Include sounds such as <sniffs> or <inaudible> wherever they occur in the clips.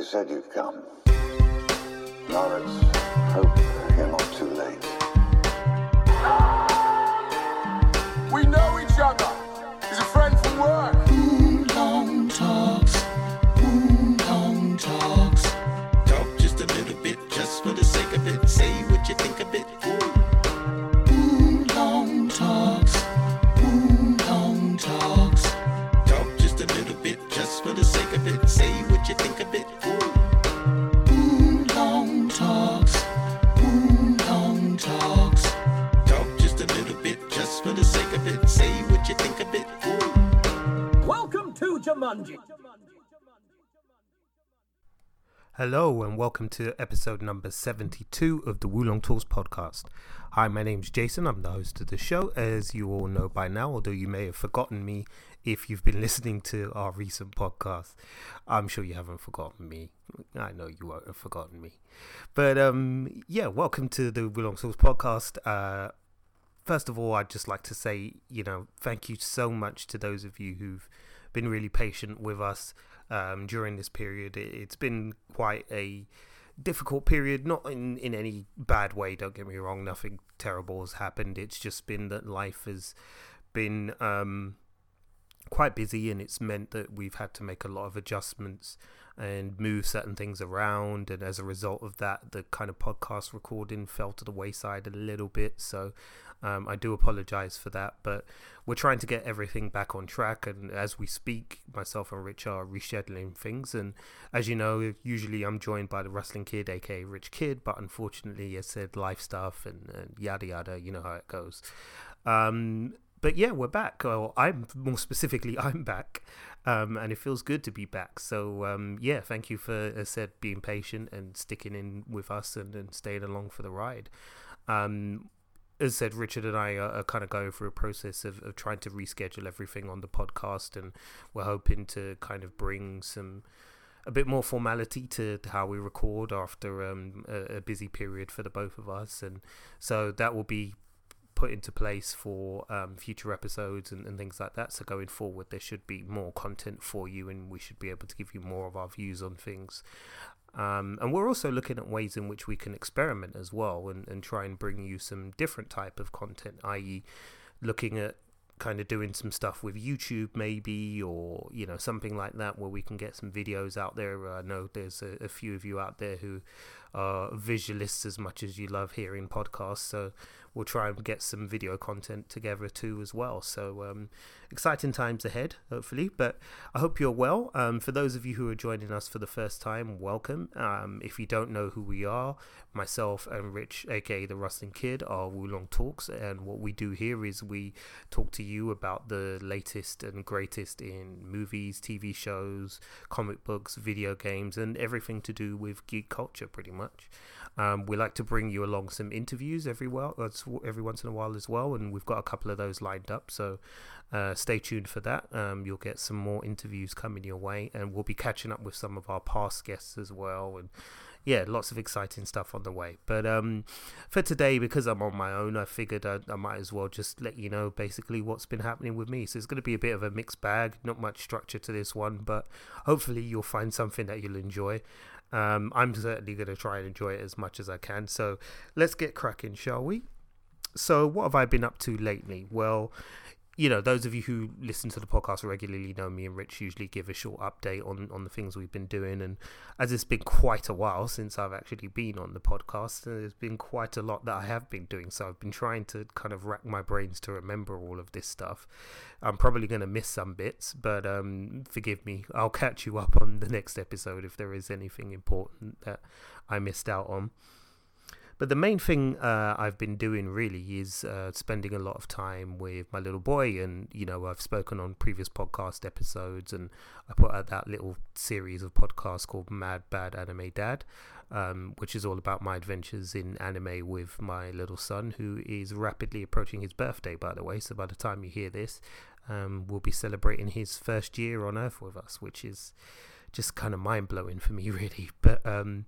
You said you'd come. Now let's hope you're not too late. Jumanji. Hello and welcome to episode number 72 of the Wulong Talks podcast. Hi, my name's Jason. I'm the host of the show, as you all know by now, although you may have forgotten me if you've been <laughs> listening to our recent podcast. I'm sure you haven't forgotten me. I know you won't have forgotten me. But um, yeah, welcome to the Wulong Talks podcast. Uh, first of all, I'd just like to say, you know, thank you so much to those of you who've been really patient with us um, during this period. It, it's been quite a difficult period, not in, in any bad way, don't get me wrong, nothing terrible has happened. It's just been that life has been um, quite busy and it's meant that we've had to make a lot of adjustments and move certain things around and as a result of that the kind of podcast recording fell to the wayside a little bit. So um, i do apologize for that but we're trying to get everything back on track and as we speak myself and rich are rescheduling things. And as you know usually i'm joined by the wrestling kid aka rich kid but unfortunately i said life stuff and, and yada yada you know how it goes. Um, but yeah, we're back. Well, I'm more specifically, <laughs> I'm back, um, and it feels good to be back. So um, yeah, thank you for, as said, being patient and sticking in with us and, and staying along for the ride. Um, as said, Richard and I are, are, kind of going through a process of, of trying to reschedule everything on the podcast, and we're hoping to kind of bring some a bit more formality to, to how we record after um, a, a busy period for the both of us, and so that will be put into place for um, future episodes and, and, things like that. So going forward, there should be more content for you, and we should be able to give you more of our views on things. Um, and we're also looking at ways in which we can experiment as well, and, and try and bring you some different type of content, i.e., looking at kind of doing some stuff with YouTube maybe or you know something like that where we can get some videos out there I know there's a, a, few of you out there who are visualists as much as you love hearing podcasts so we'll try and get some video content together too as well. So um, exciting times ahead, hopefully. But I hope you're well. Um, for those of you who are joining us for the first time, welcome. Um, if you don't know who we are, myself and Rich, aka the Rustling Kid, are Wulong Talks, and what we do here is we talk to you about the latest and greatest in movies, TV shows, comic books, video games, and everything to do with geek culture, pretty much. Um, we like to bring you along some interviews every well, every once in a while as well, and we've got a couple of those lined up. So uh, stay tuned for that. Um, you'll get some more interviews coming your way, and we'll be catching up with some of our past guests as well. And yeah, lots of exciting stuff on the way. But um, for today, because I'm on my own, I figured I, I, might as well just let you know basically what's been happening with me. So it's going to be a bit of a mixed bag, not much structure to this one, but hopefully you'll find something that you'll enjoy. Um, I'm certainly going to try and enjoy it as much as I can. So let's get cracking, shall we? So, what have I been up to lately? Well, you know, those of you who listen to the podcast regularly know me and Rich usually give a short update on, on the things we've been doing. And as it's been quite a while since I've actually been on the podcast, there's been quite a lot that I have been doing. So I've been trying to kind of rack my brains to remember all of this stuff. I'm probably going to miss some bits, but um, forgive me. I'll catch you up on the next episode if there is anything important that I missed out on. But the main thing uh, I've been doing really is uh, spending a lot of time with my little boy. And, you know, I've spoken on previous podcast episodes and I put out that little series of podcasts called Mad Bad Anime Dad, um, which is all about my adventures in anime with my little son, who is rapidly approaching his birthday, by the way. So by the time you hear this, um, we'll be celebrating his first year on Earth with us, which is just kind of mind blowing for me, <laughs> really. But, um,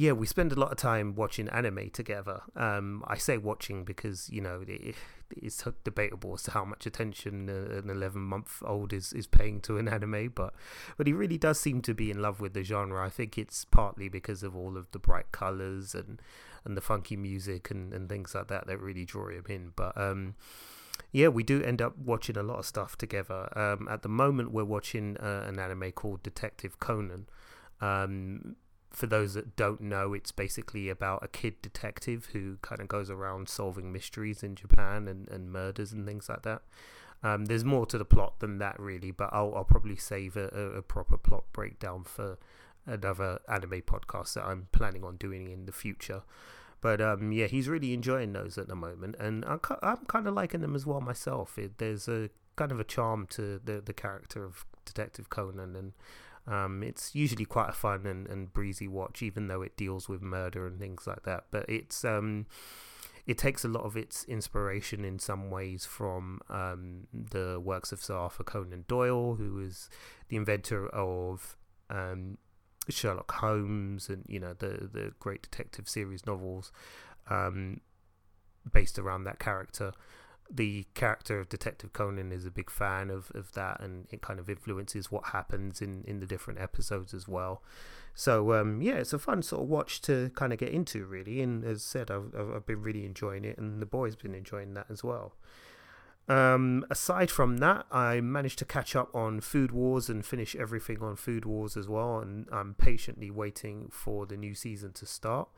yeah, we spend a lot of time watching anime together. Um, I say watching because you know it, it's debatable as to how much attention an 11 month old is, is paying to an anime, but but he really does seem to be in love with the genre. I think it's partly because of all of the bright colors and and the funky music and, and things like that that really draw him in. But um, yeah, we do end up watching a lot of stuff together. Um, at the moment, we're watching uh, an anime called Detective Conan. Um, for those that don't know, it's basically about a kid detective who kind of goes around solving mysteries in Japan and, and murders and things like that. Um, there's more to the plot than that, really, but I'll, I'll probably save a, a, proper plot breakdown for another anime podcast that I'm planning on doing in the future. But um, yeah, he's really enjoying those at the moment, and I'm, I'm kind of liking them as well myself. It, there's a kind of a charm to the the character of Detective Conan, and um, it's usually quite a fun and, and breezy watch, even though it deals with murder and things like that. But it's um, it takes a lot of its inspiration in some ways from um, the works of Sir Arthur Conan Doyle, who was the inventor of um, Sherlock Holmes and you know the the great detective series novels um, based around that character the character of Detective Conan is a big fan of, of that, and it kind of influences what happens in, in the different episodes as well. So um, yeah, it's a fun sort of watch to kind of get into, really. And as said, I've, I've been really enjoying it, and the boys been enjoying that as well. Um, aside from that, I managed to catch up on Food Wars and finish everything on Food Wars as well, and I'm patiently waiting for the new season to start.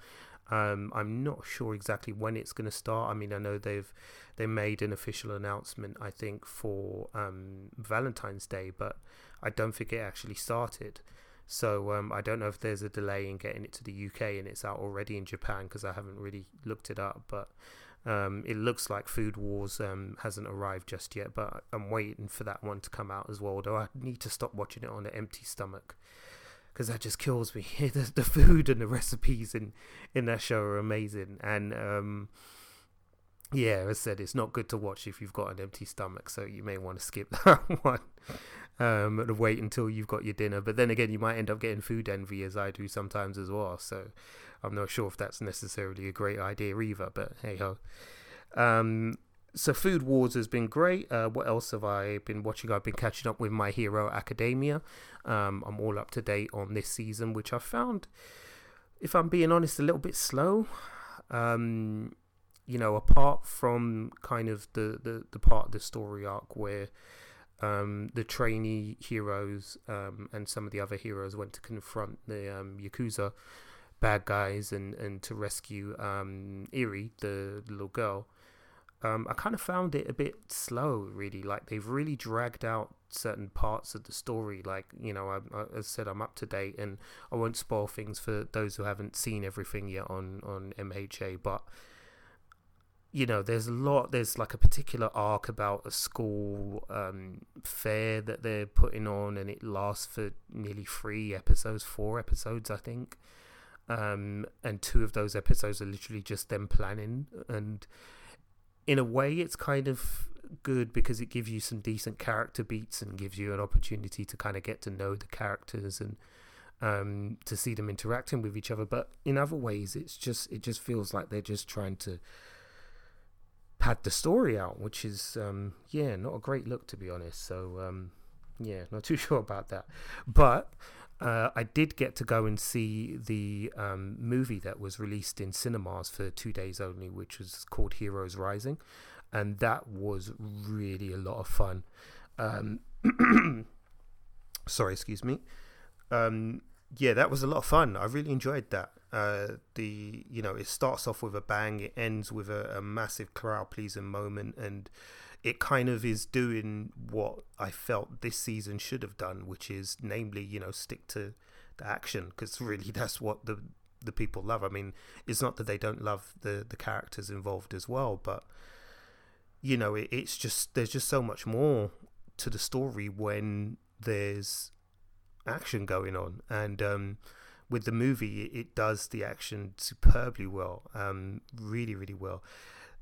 Um, I'm not sure exactly when it's going to start. I mean, I know they've they made an official announcement, I think, for um, Valentine's Day, but I don't think it actually started. So um, I don't know if there's a delay in getting it to the UK and it's out already in Japan because I haven't really looked it up. But um, it looks like Food Wars um, hasn't arrived just yet, but I'm waiting for that one to come out as well. Though I need to stop watching it on an empty stomach because that just kills me. <laughs> the, the, food and the recipes in in that show are amazing, and um, yeah, as I said, it's not good to watch if you've got an empty stomach, so you may want to skip <laughs> that one um, and wait until you've got your dinner. But then again, you might end up getting food envy, as I do sometimes as well. So I'm not sure if that's necessarily a great idea either. But hey ho. Um, so Food Wars has been great. Uh, what else have I been watching? I've been catching up with My Hero Academia. Um, I'm all up to date on this season, which I found, if I'm being honest, a little bit slow. Um, you know, apart from kind of the, the, the part of the story arc where um, the trainee heroes um, and some of the other heroes went to confront the um, Yakuza bad guys and, and to rescue um, Eri, the little girl um, I kind of found it a bit slow, really. Like they've really dragged out certain parts of the story. Like you know, I, I, as said, I'm up to date, and I won't spoil things for those who haven't seen everything yet on on MHA. But you know, there's a lot. There's like a particular arc about a school um, fair that they're putting on, and it lasts for nearly three episodes, four episodes, I think. Um, and two of those episodes are literally just them planning and in a way, it's kind of good because it gives you some decent character beats and gives you an opportunity to kind of get to know the characters and um, to see them interacting with each other. But in other ways, it's just it just feels like they're just trying to pad the story out, which is um, yeah, not a great look to be honest. So um, yeah, not <laughs> too sure about that. But uh, I did get to go and see the um, movie that was released in cinemas for two days only, which was called Heroes Rising, and that was really a lot of fun. Um, <clears throat> sorry, excuse me. Um, yeah, that was a lot of fun. I really enjoyed that. Uh, the you know it starts off with a bang, it ends with a, a massive crowd pleasing moment, and it kind of is doing what I felt this season should have done, which is namely, you know, stick to the action because really <laughs> that's what the the people love. I mean, it's not that they don't love the the characters involved as well, but you know, it, it's just there's just so much more to the story when there's action going on, and um, with the movie, it, does the action superbly well, um, really, really well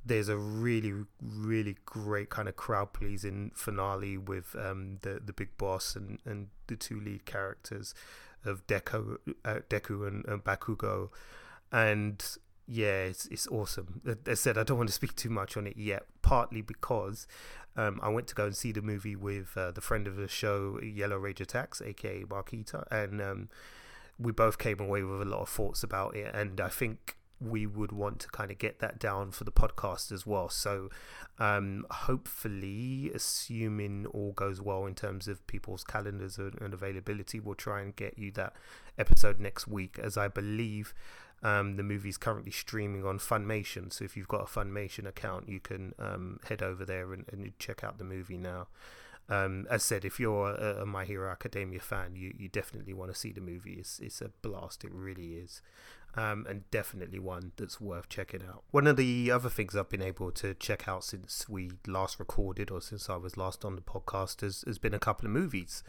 there's a really really great kind of crowd pleasing finale with um, the the big boss and, and the two lead characters of Deku, uh, Deku and, and Bakugo, and yeah, it's it's awesome. As I said, I don't want to speak too much on it yet, partly because um, I went to go and see the movie with uh, the friend of the show, Yellow Rage Attacks, aka Marquita, and um, we both came away with a lot of thoughts about it, and I think we would want to kind of get that down for the podcast as well. So, um, hopefully, assuming all goes well in terms of people's calendars and, and availability, we'll try and get you that episode next week, as I believe um, the movie is currently streaming on Funimation. So, if you've got a Funimation account, you can um, head over there and, and check out the movie now. Um, as said, if you're a, a, My Hero Academia fan, you, you definitely want to see the movie. It's, it's a blast, it really is. Um, and definitely one that's worth checking out. One of the other things I've been able to check out since we last recorded or since I was last on the podcast has, has been a couple of movies.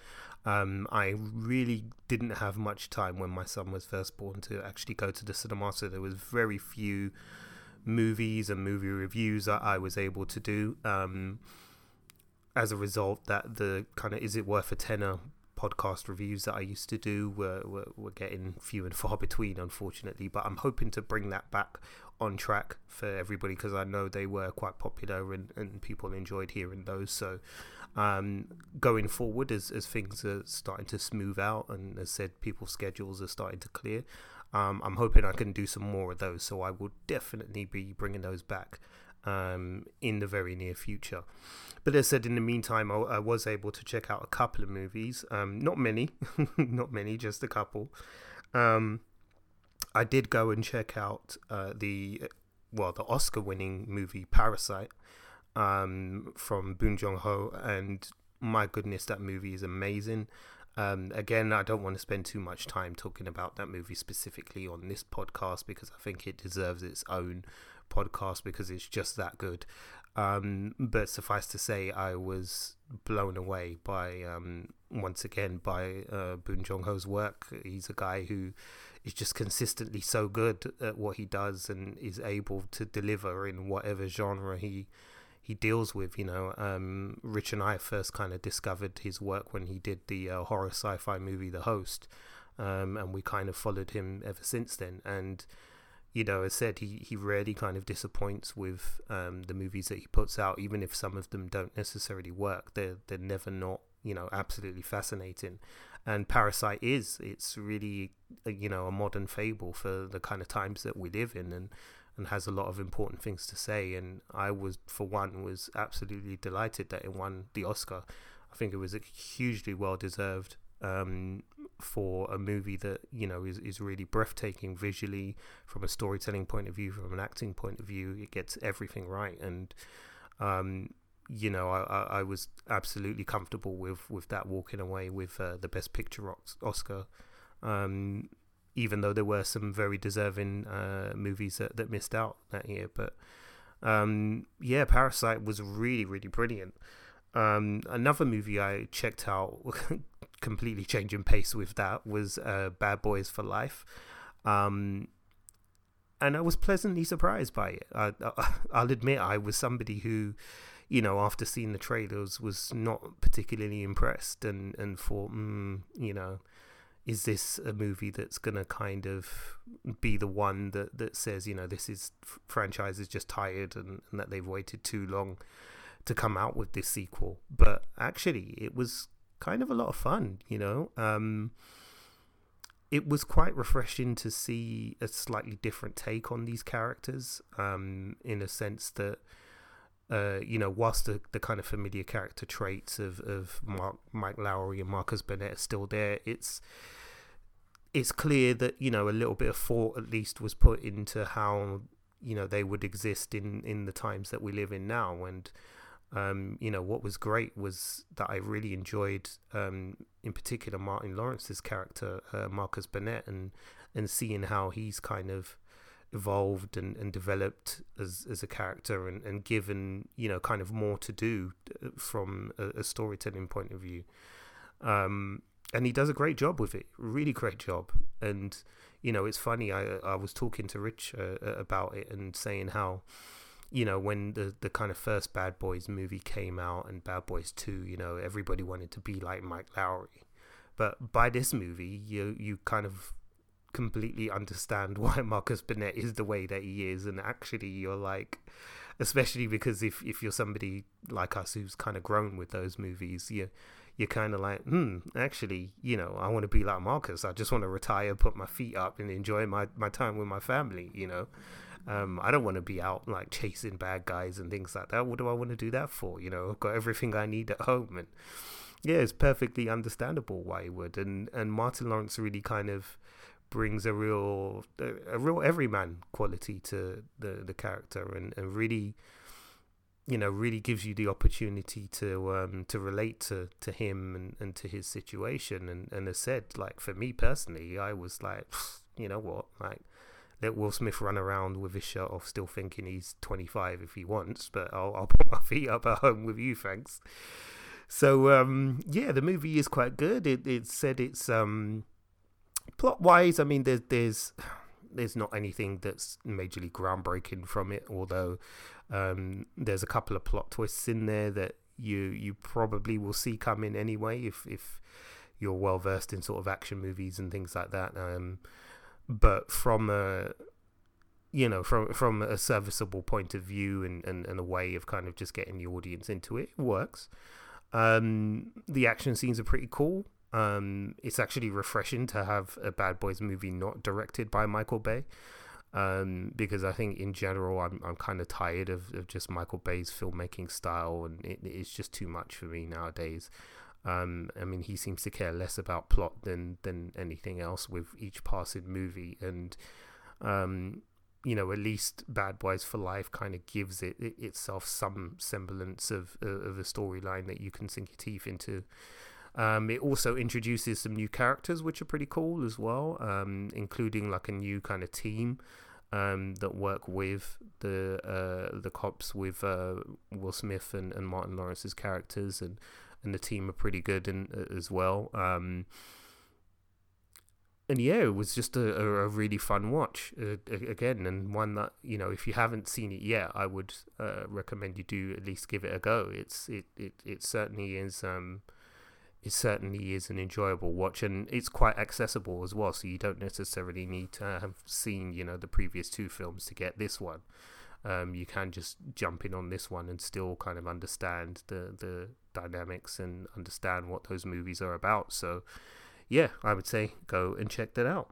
Um, I really didn't have much time when my son was first born to actually go to the cinema, so there was very few movies and movie reviews that I was able to do. Um, as a result, that the kind of is it worth a tenner podcast reviews that I used to do were, were, were getting few and far <laughs> between, unfortunately. But I'm hoping to bring that back on track for everybody because I know they were quite popular and, and people enjoyed hearing those. So um, going forward, as, as things are starting to smooth out and as said, people's schedules are starting to clear, um, I'm hoping I can do some more of those. So I will definitely be bringing those back um, in the very near future. But as I said, in the meantime, I, I was able to check out a couple of movies. Um, not many, <laughs> not many, just a couple. Um, I did go and check out uh, the well, the Oscar-winning movie Parasite um, from Bong Joon Ho, and my goodness, that movie is amazing. Um, again, I don't want to spend too much time talking about that movie specifically on this podcast because I think it deserves its own podcast because it's just that good. Um, but suffice to say, I was blown away by um, once again by uh, Bong Joon Ho's work. He's a guy who is just consistently so good at what he does and is able to deliver in whatever genre he he deals with. You know, um, Rich and I first kind of discovered his work when he did the uh, horror sci-fi movie The Host, um, and we kind of followed him ever since then. And you know, as said, he, he rarely kind of disappoints with um, the movies that he puts out, even if some of them don't necessarily work. They're they're never not you know absolutely fascinating. And Parasite is it's really you know a modern fable for the kind of times that we live in, and and has a lot of important things to say. And I was for one was absolutely delighted that it won the Oscar. I think it was hugely well deserved um, for a movie that you know is, is really breathtaking visually from a storytelling point of view from an acting point of view it gets everything right. And um, you know I, I was absolutely comfortable with with that walking away with uh, the best picture oscar. Um, even though there were some very deserving uh, movies that, that missed out that year. But um, yeah parasite was really really brilliant. Um, another movie I checked out, <laughs> completely changing pace with that, was uh, Bad Boys for Life. Um, and I was pleasantly surprised by it. I, will <laughs> admit I was somebody who, you know, after seeing the trailers, was not particularly impressed and and thought, mm, you know, is this a movie that's gonna kind of be the one that that says, you know, this is franchise is just tired and, and that they've waited too long to come out with this sequel. But actually, it was kind of a lot of fun, you know. Um, it was quite refreshing to see a slightly different take on these characters, um, in a sense that, uh, you know, whilst the, the kind of familiar character traits of, of Mark, Mike Lowrey and Marcus Burnett are still there, it's it's clear that you know a little bit of thought at least was put into how you know they would exist in in the times that we live in now and um, you know, what was great was that I really enjoyed, um, in particular, Martin Lawrence's character, uh, Marcus Burnett, and and seeing how he's kind of evolved and, and developed as, as a character and, and given, you know, kind of more to do uh, from a, a storytelling point of view. Um, and he does a great job with it, really great job. And, you know, it's funny, I, I was talking to Rich uh, about it and saying how, you know, when the the kind of first Bad Boys movie came out and Bad Boys Two, you know, everybody wanted to be like Mike Lowrey. But by this movie, you you kind of completely understand <laughs> why Marcus Burnett is the way that he is, and actually, you're like, especially because if if you're somebody like us who's kind of grown with those movies, you you're kind of like, hmm, actually, you know, I want to be like Marcus. I just want to retire, put my feet up, and enjoy my my time with my family. You know. Um, I don't want to be out like chasing bad guys and things like that. What do I want to do that for? You know, I've got everything I need at home, and yeah, it's perfectly understandable why he would. And and Martin Lawrence really kind of brings a real a, real everyman quality to the the character, and and really you know really gives you the opportunity to um to relate to to him and, and to his situation and and as said like for me personally i was like <sniffs> you know what like let will smith run around with his shirt off still thinking he's 25 if he wants but i'll, I'll <laughs> put my feet up at home with you thanks so um yeah the movie is quite good it, it said it's um plot wise i mean there's there's there's not anything that's majorly groundbreaking from it although um, there's a couple of plot twists in there that you you probably will see coming anyway if if you're well versed in sort of action movies and things like that. Um, but from a you know from from a serviceable point of view and, and, and a way of kind of just getting the audience into it, it works. Um, the action scenes are pretty cool. Um, it's actually refreshing to have a Bad Boys movie not directed by Michael Bay um, because I think in general I'm I'm kind of tired of, of just Michael Bay's filmmaking style, and it, it's just too much for me nowadays. Um, I mean, he seems to care less about plot than than anything else with each passing movie, and um, you know, at least Bad Boys for Life kind of gives it, it, itself some semblance of of a storyline that you can sink your teeth into. Um, it also introduces some new characters, which are pretty cool as well, um, including like a new kind of team um, that work with the uh, the cops with uh, Will Smith and, and Martin Lawrence's characters, and, and the team are pretty good in, as well. Um, and yeah, it was just a, a, really fun watch uh, again, and one that you know if you haven't seen it yet, I would uh, recommend you do at least give it a go. It's it it, it certainly is. Um, it certainly is an enjoyable watch and it's quite accessible as well so you don't necessarily need to have seen you know the previous two films to get this one um, you can just jump in on this one and still kind of understand the the dynamics and understand what those movies are about so yeah i would say go and check that out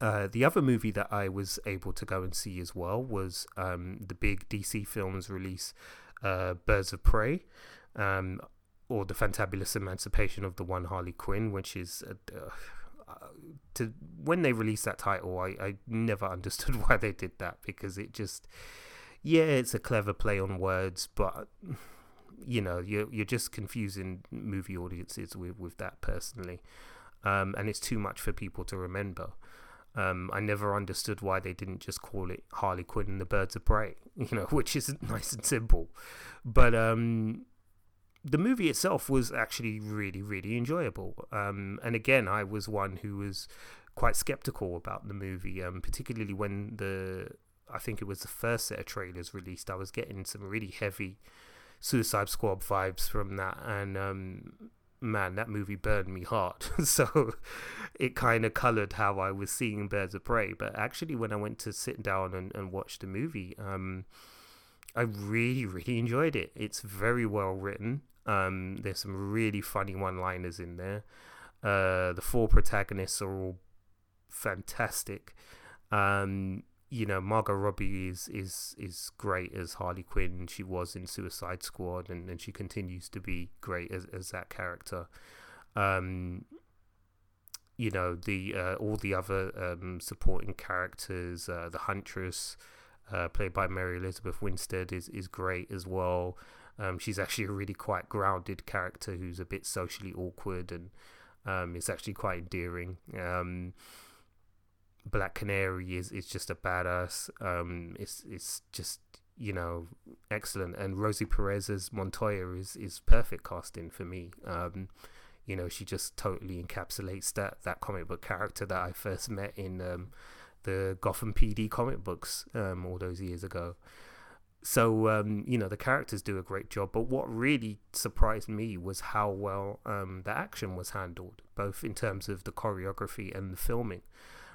uh, the other movie that I was able to go and see as well was um, the big DC Films release, uh, Birds of Prey. Um, or the fantabulous emancipation of the one Harley Quinn, which is uh, uh, to when they released that title, I, I never <laughs> understood why they did that because it just yeah, it's a clever play on words, but you know you're you're just confusing movie audiences with with that personally, um, and it's too much for people to remember. Um, I never understood why they didn't just call it Harley Quinn and the Birds of Prey, <laughs> you know, which is <laughs> nice and simple. But um, the movie itself was actually really, really enjoyable. Um, and again, I was one who was quite skeptical about the movie, um, particularly when the I think it was the first set of trailers released. I was getting some really heavy Suicide Squad vibes from that, and um, man, that movie burned me hard. <laughs> so it kind of colored how I was seeing Birds of Prey. But actually, when I went to sit down and, and watch the movie, um, I really, really enjoyed it. It's very well written. Um, there's some really funny one-liners in there. Uh, the four protagonists are all fantastic. Um, you know, Margot Robbie is is is great as Harley Quinn. She was in Suicide Squad, and, and she continues to be great as as that character. Um, you know, the uh, all the other um, supporting characters, uh, the Huntress, uh, played by Mary Elizabeth Winstead, is is great as well. Um, she's actually a really quite grounded character who's a bit socially awkward and um, it's actually quite endearing. Um, Black Canary is, is just a badass. Um, it's it's just you know excellent, and Rosie Perez's Montoya is is perfect casting for me. Um, you know, she just totally encapsulates that that comic book character that I first met in um, the Gotham PD comic books um, all those years ago. so um, you know the characters do a great job, but what really surprised me was how well um, the action was handled, both in terms of the choreography and the filming.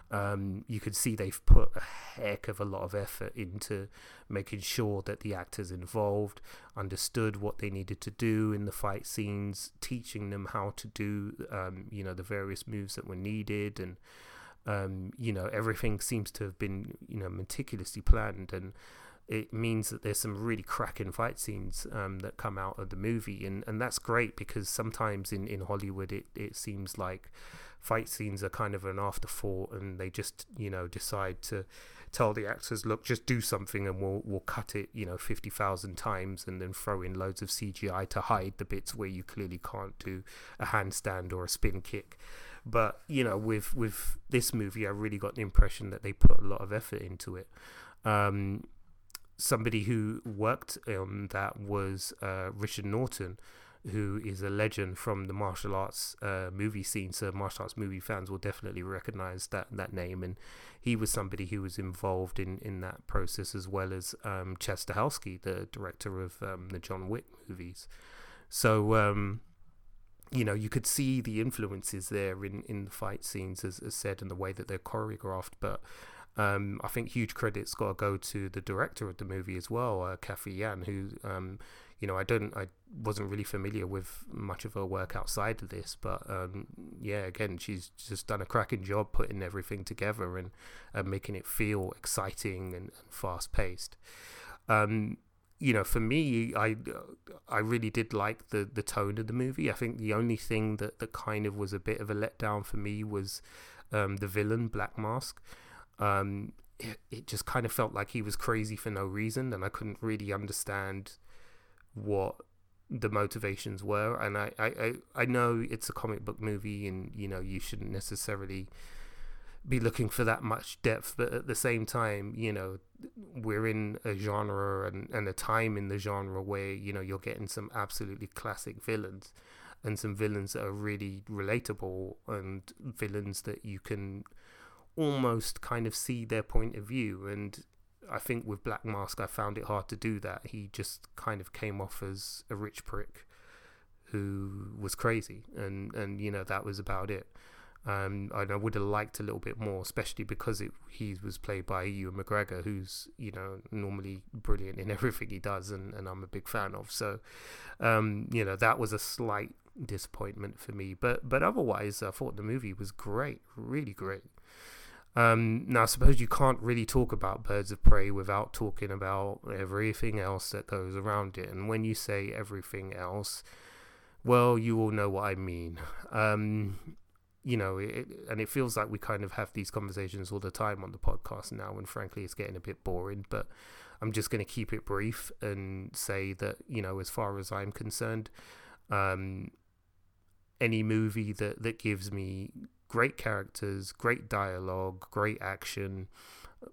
Um, you could see they've put a heck of a lot of effort into making sure that the actors involved understood what they needed to do in the fight scenes, teaching them how to do, um, you know, the various moves that were needed, and um, you know, everything seems to have been, you know, meticulously planned. And it means that there's some really cracking fight scenes um, that come out of the movie, and, and that's great because sometimes in, in Hollywood it, it seems like fight scenes are kind of an afterthought, and they just you know decide to tell the actors, look, just do something, and we'll we'll cut it you know fifty thousand times, and then throw in loads of CGI to hide the bits where you clearly can't do a handstand or a spin kick. But you know, with with this movie, I really got the impression that they put a lot of effort into it. Um, somebody who worked on that was uh, Richard Norton, who is a legend from the martial arts uh, movie scene. So martial arts movie fans will definitely recognize that that name, and he was somebody who was involved in in that process as well as um, Chad Stahelski, the director of um, the John Wick movies. So. Um, you know, you could see the influences there in, in the fight scenes, as, as said, and the way that they're choreographed. But um, I think huge credit's got to go to the director of the movie as well, uh, Cathy Yan, who, um, you know, I don't, I wasn't really familiar with much of her work outside of this, but um, yeah, again, she's just done a cracking job putting everything together and, and making it feel exciting and, and fast paced. Um, you know, for me, I I really did like the the tone of the movie. I think the only thing that that kind of was a bit of a letdown for me was um, the villain Black Mask um, it, it just kind of felt like he was crazy for no reason, and I couldn't really understand what the motivations were. And I, I, I know it's a comic book movie, and you know you shouldn't necessarily be looking for that much depth, but at the same time, you know, we're in a genre and, and a time in the genre where you know you're getting some absolutely classic villains and some villains that are really relatable and villains that you can almost kind of see their point of view. And I think with Black Mask, I found it hard to do that. He just kind of came off as a rich prick who was crazy, and and you know that was about it. Um, and I would have liked a little bit more, especially because it, he was played by Ewan McGregor, who's you know normally brilliant in <laughs> everything he does, and, and I'm a big fan of. So, um, you know that was a slight disappointment for me, but but otherwise, I thought the movie was great, really great. Um, now, I suppose you can't really talk about Birds of Prey without talking about everything else that goes around it. And when you say everything else, well, you all know what I mean. Um, you know, it, and it feels like we kind of have these conversations all the time on the podcast now, and frankly, it's getting a bit boring. But I'm just going to keep it brief and say that, you know, as far as I'm concerned, um, any movie that, that gives me great characters, great dialogue, great action,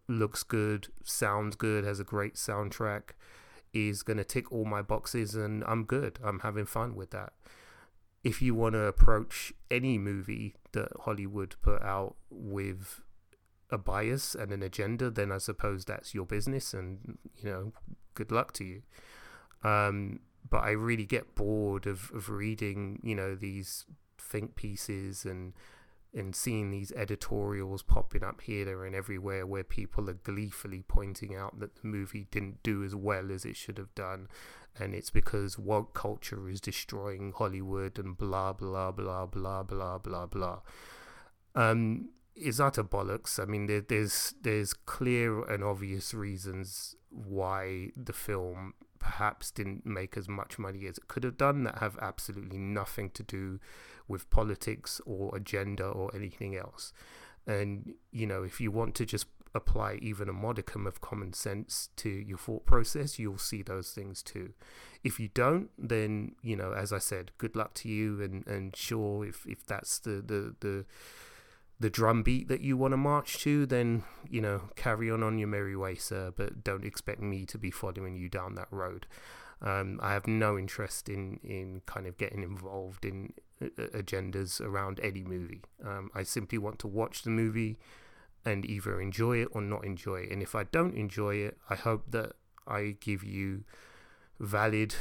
looks good, sounds good, has a great soundtrack, is going to tick all my boxes, and I'm good. I'm having fun with that. If you want to approach any movie that Hollywood put out with a bias and an agenda, then I suppose that's your business, and you know, good luck to you. Um, but I really get bored of, of reading, you know, these think pieces and and seeing these editorials popping up here, there, and everywhere where people are gleefully pointing out that the movie didn't do as well as it should have done, and it's because woke culture is destroying Hollywood and blah blah blah blah blah blah blah. Um, is utter bollocks. I mean, there, there's there's clear and obvious reasons why the film perhaps didn't make as much money as it could have done that have absolutely nothing to do with politics or agenda or anything else. And, you know, if you want to just apply even a modicum of common sense to your thought process, you'll see those things too. If you don't, then, you know, as I said, good luck to you and, and sure if, if that's the, the, the the drum beat that you want to march to, then you know carry on on your merry way, sir. But don't expect me to be following you down that road. Um, I have no interest in in kind of getting involved in uh, agendas around any movie. Um, I simply want to watch the movie and either enjoy it or not enjoy it. And if I don't enjoy it, I hope that I give you valid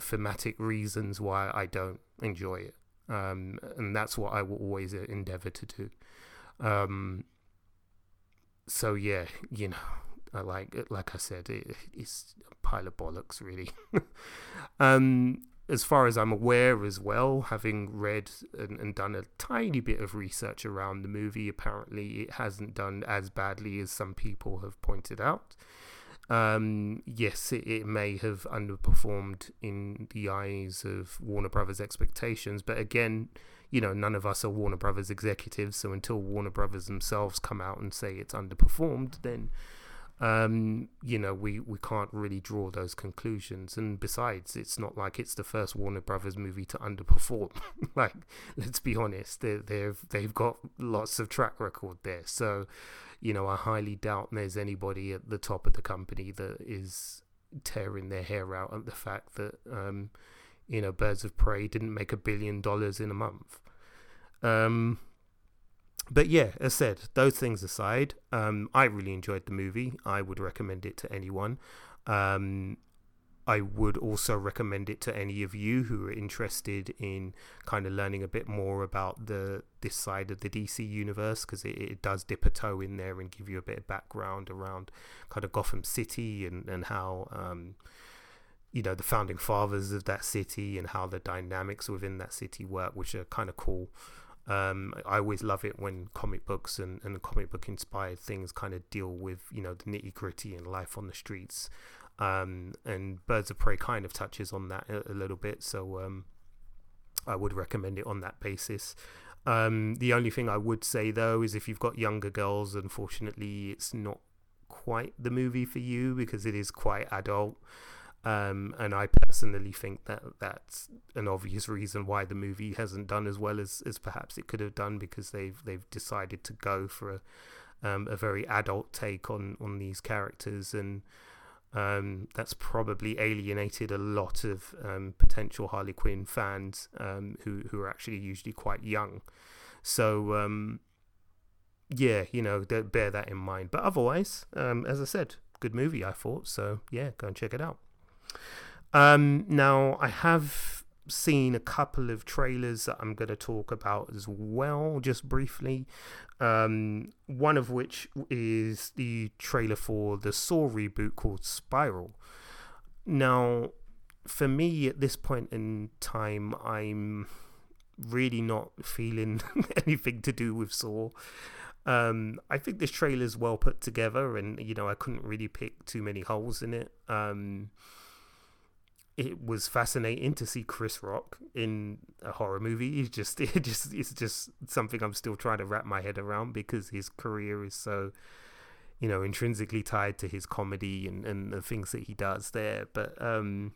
thematic reasons why I don't enjoy it. Um, and that's what I will always endeavor to do. Um, so yeah, you know, I like like I said, it, it's a pile of bollocks, really. <laughs> um, as far as I'm aware, as well, having read and, and, done a tiny bit of research around the movie, apparently it hasn't done as badly as some people have pointed out. Um, yes, it, it, may have underperformed in the eyes of Warner Brothers' expectations, but again, you know, none of us are Warner Brothers executives, so until Warner Brothers themselves come out and say it's underperformed, then um, you know, we, we can't really draw those conclusions. And besides, it's not like it's the first Warner Brothers movie to underperform. <laughs> like, let's be honest, they, they've they've got lots of track record there. So, you know, I highly doubt there's anybody at the top of the company that is tearing their hair out at the fact that, um, you know, Birds of Prey didn't make a billion dollars in a month. Um, but yeah, as said, those things aside, um, I really enjoyed the movie. I would recommend it to anyone. Um, I would also recommend it to any of you who are interested in kind of learning a bit more about the this side of the DC universe because it, it does dip a toe in there and give you a bit of background around kind of Gotham City and and how um, you know the founding fathers of that city and how the dynamics within that city work, which are kind of cool. Um, I always love it when comic books and, and comic book inspired things kind of deal with you know the nitty gritty and life on the streets. Um, and Birds of Prey kind of touches on that a, a little bit, so um, I would recommend it on that basis. Um, the only thing I would say though is if you've got younger girls, unfortunately, it's not quite the movie for you because it is quite adult. Um, and I personally think that that's an obvious reason why the movie hasn't done as well as, as perhaps it could have done because they've they've decided to go for a, um, a very adult take on on these characters and um, that's probably alienated a lot of um, potential Harley Quinn fans um, who who are actually usually quite young. So um, yeah, you know, bear that in mind. But otherwise, as I said, good movie I thought. So yeah, go and check it out. Um, now, I have seen a couple of trailers that I'm going to talk about as well, just briefly. Um, one of which is the trailer for the Saw reboot called Spiral. Now, for me at this point in time, I'm really not feeling <laughs> anything to do with Saw. Um, I think this trailer is well put together, and you know I couldn't really pick too many holes in it. Um, it was fascinating to see Chris Rock in a horror movie. It's just <laughs> it just it's just something I'm still trying to wrap my head around because his career is so you know intrinsically tied to his comedy and, and the things that he does there. But um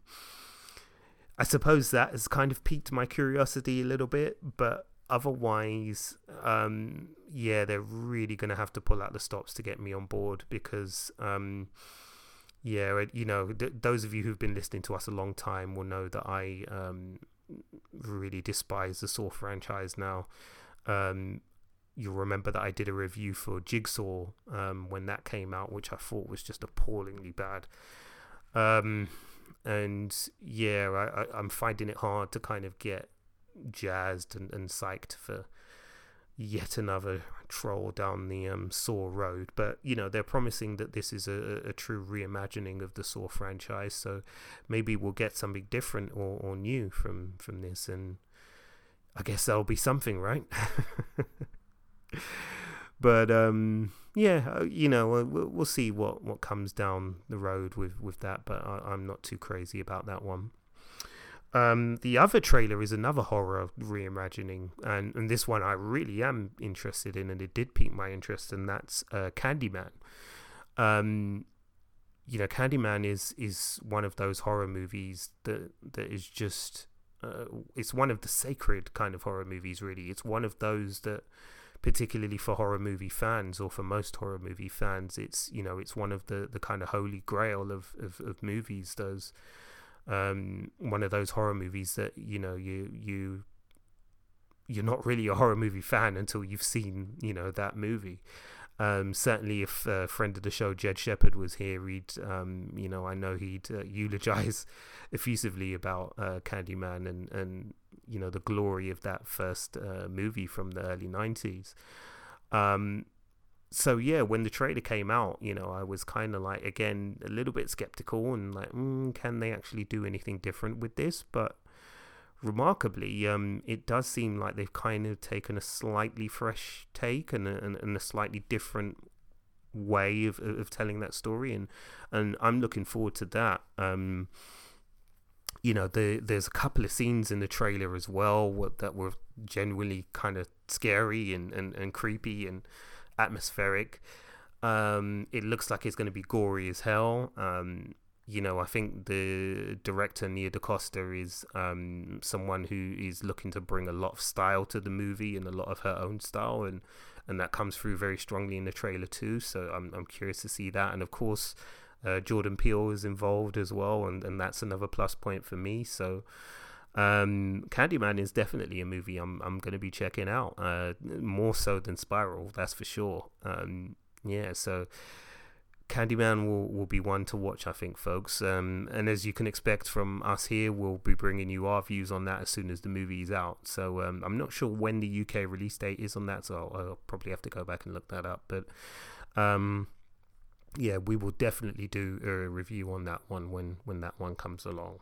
I suppose that has kind of piqued my curiosity a little bit, but otherwise, um, yeah, they're really gonna have to pull out the stops to get me on board because um, yeah, you know, th- those of you who've been listening to us a long time will know that I um, really despise the Saw franchise now. Um, you'll remember that I did a review for Jigsaw um, when that came out, which I thought was just appallingly bad. Um, and yeah, I, I'm finding it hard to kind of get jazzed and, and psyched for yet another troll down the um, Saw road. But you know they're promising that this is a, a true reimagining of the Saw franchise, so maybe we'll get something different or, or new from from this, and I guess that'll be something, right? <laughs> but um, yeah, uh, you know we'll, see what what comes down the road with with that. But I, I'm not too crazy about that one. Um, the other trailer is another horror reimagining, and, and this one I really am interested in, and it did pique my interest, and that's uh, Candyman. Um, you know, Candyman is is one of those horror movies that that is just uh, it's one of the sacred kind of horror movies. Really, it's one of those that particularly for horror movie fans or for most horror movie fans it's you know it's one of the the kind of holy grail of of, of movies those um, one of those horror movies that you know you you you're not really a horror movie fan until you've seen you know that movie. Um, certainly, if a friend of the show, Jed Shepard, was here, he'd, um, you know, I know he'd uh, eulogize <laughs> effusively about uh, Candyman and, and, you know, the glory of that first uh, movie from the early 90s. Um, so, yeah, when the trailer came out, you know, I was kind of like, again, a little bit skeptical and like, mm, can they actually do anything different with this? But remarkably, um, it does seem like they've kind of taken a slightly fresh take and a, and, and a slightly different way of, of telling that story, and and I'm looking forward to that. Um, you know, the, there's a couple of scenes in the trailer as well that were genuinely kind of scary and, and, and creepy and atmospheric. Um, it looks like it's going to be gory as hell. Um, you know, I think the director Nia DaCosta is um, someone who is looking to bring a lot of style to the movie and a lot of her own style, and and that comes through very strongly in the trailer too. So I'm I'm curious to see that, and of course, uh, Jordan Peele is involved as well, and and that's another plus point for me. So. Um, Candyman is definitely a movie I'm I'm going to be checking out, uh, more so than Spiral, that's for sure. Um, yeah, so Candyman will, will be one to watch, I think, folks. Um, and as you can expect from us here, we'll be bringing you our views on that as soon as the movie is out. So um, I'm not sure when the UK release date is on that, so I'll, I'll probably have to go back and look that up. But um, yeah, we will definitely do a review on that one when when that one comes along.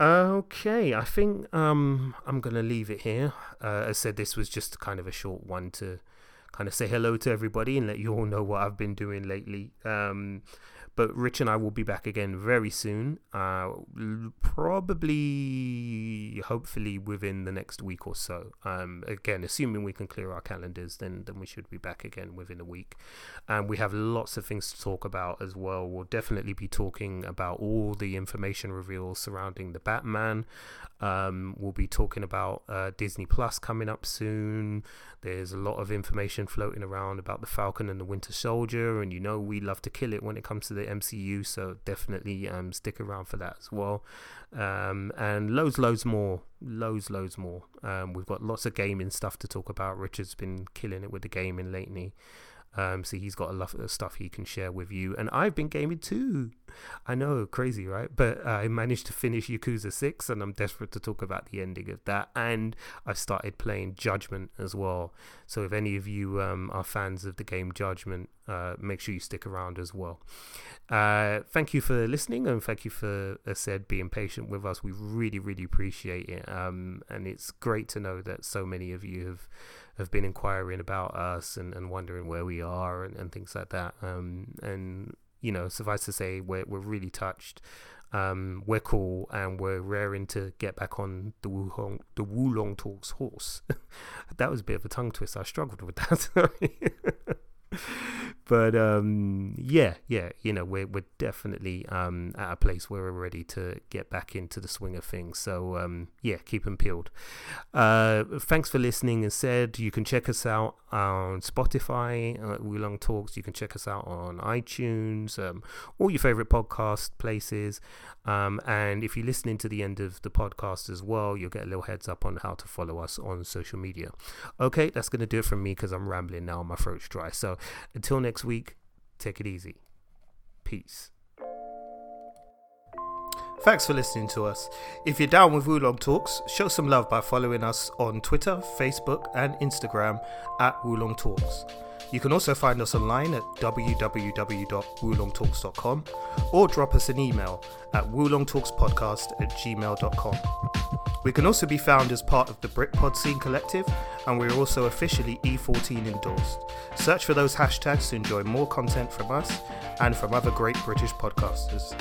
Okay, I think um, I'm gonna leave it here. Uh, as I said, this was just kind of a short one to kind of say hello to everybody and let you all know what I've been doing lately. Um, but Rich and I will be back again very soon. Uh, probably, hopefully, within the next week or so. Um, again, assuming we can clear our calendars, then then we should be back again within a week. And we have lots of things to talk about as well. We'll definitely be talking about all the information reveals surrounding the Batman. Um, we'll be talking about uh, Disney Plus coming up soon. There's a lot of information floating around about the Falcon and the Winter Soldier, and you know we love to kill it when it comes to the MCU, so definitely um, stick around for that as well. Um, and loads, loads more, loads, loads more. Um, we've got lots of gaming stuff to talk about. Richard's been killing it with the gaming lately. Um, so he's got a lot of stuff he can share with you. And I've been gaming too. I know, crazy, right? But uh, I managed to finish Yakuza 6 and I'm desperate to talk about the ending of that. And I started playing Judgment as well. So if any of you um, are fans of the game Judgment, uh, make sure you stick around as well. Uh, thank you for listening and thank you for, as said, being patient with us. We really, really appreciate it. Um, and it's great to know that so many of you have have been inquiring about us and, and wondering where we are and, and things like that. Um, and you know, suffice to say, we're we're really touched. Um, we're cool and we're raring to get back on the Wulong the Wulong Talks horse. <laughs> that was a bit of a tongue twist. I struggled with that. <laughs> But um, yeah, yeah, you know, we're we're definitely um, at a place where we're ready to get back into the swing of things. So um, yeah, keep them peeled. Uh, thanks for listening. And said you can check us out on Spotify, uh, Wulong Talks. You can check us out on iTunes, um, all your favorite podcast places. Um, and if you're listening to the end of the podcast as well, you'll get a little heads up on how to follow us on social media. Okay, that's to do it from me because I'm rambling now. My throat's dry. So until next week, take it easy. Peace. Thanks for listening to us. If you're down with Wulong Talks, show some love by following us on Twitter, Facebook, and Instagram at Wulong Talks. You can also find us online at www.wulongtalks.com or drop us an email at wulongtalkspodcast at gmail.com. We can also be found as part of the Britpod Scene Collective, and we're also officially E14 endorsed. Search for those hashtags to enjoy more content from us and from other great British podcasters.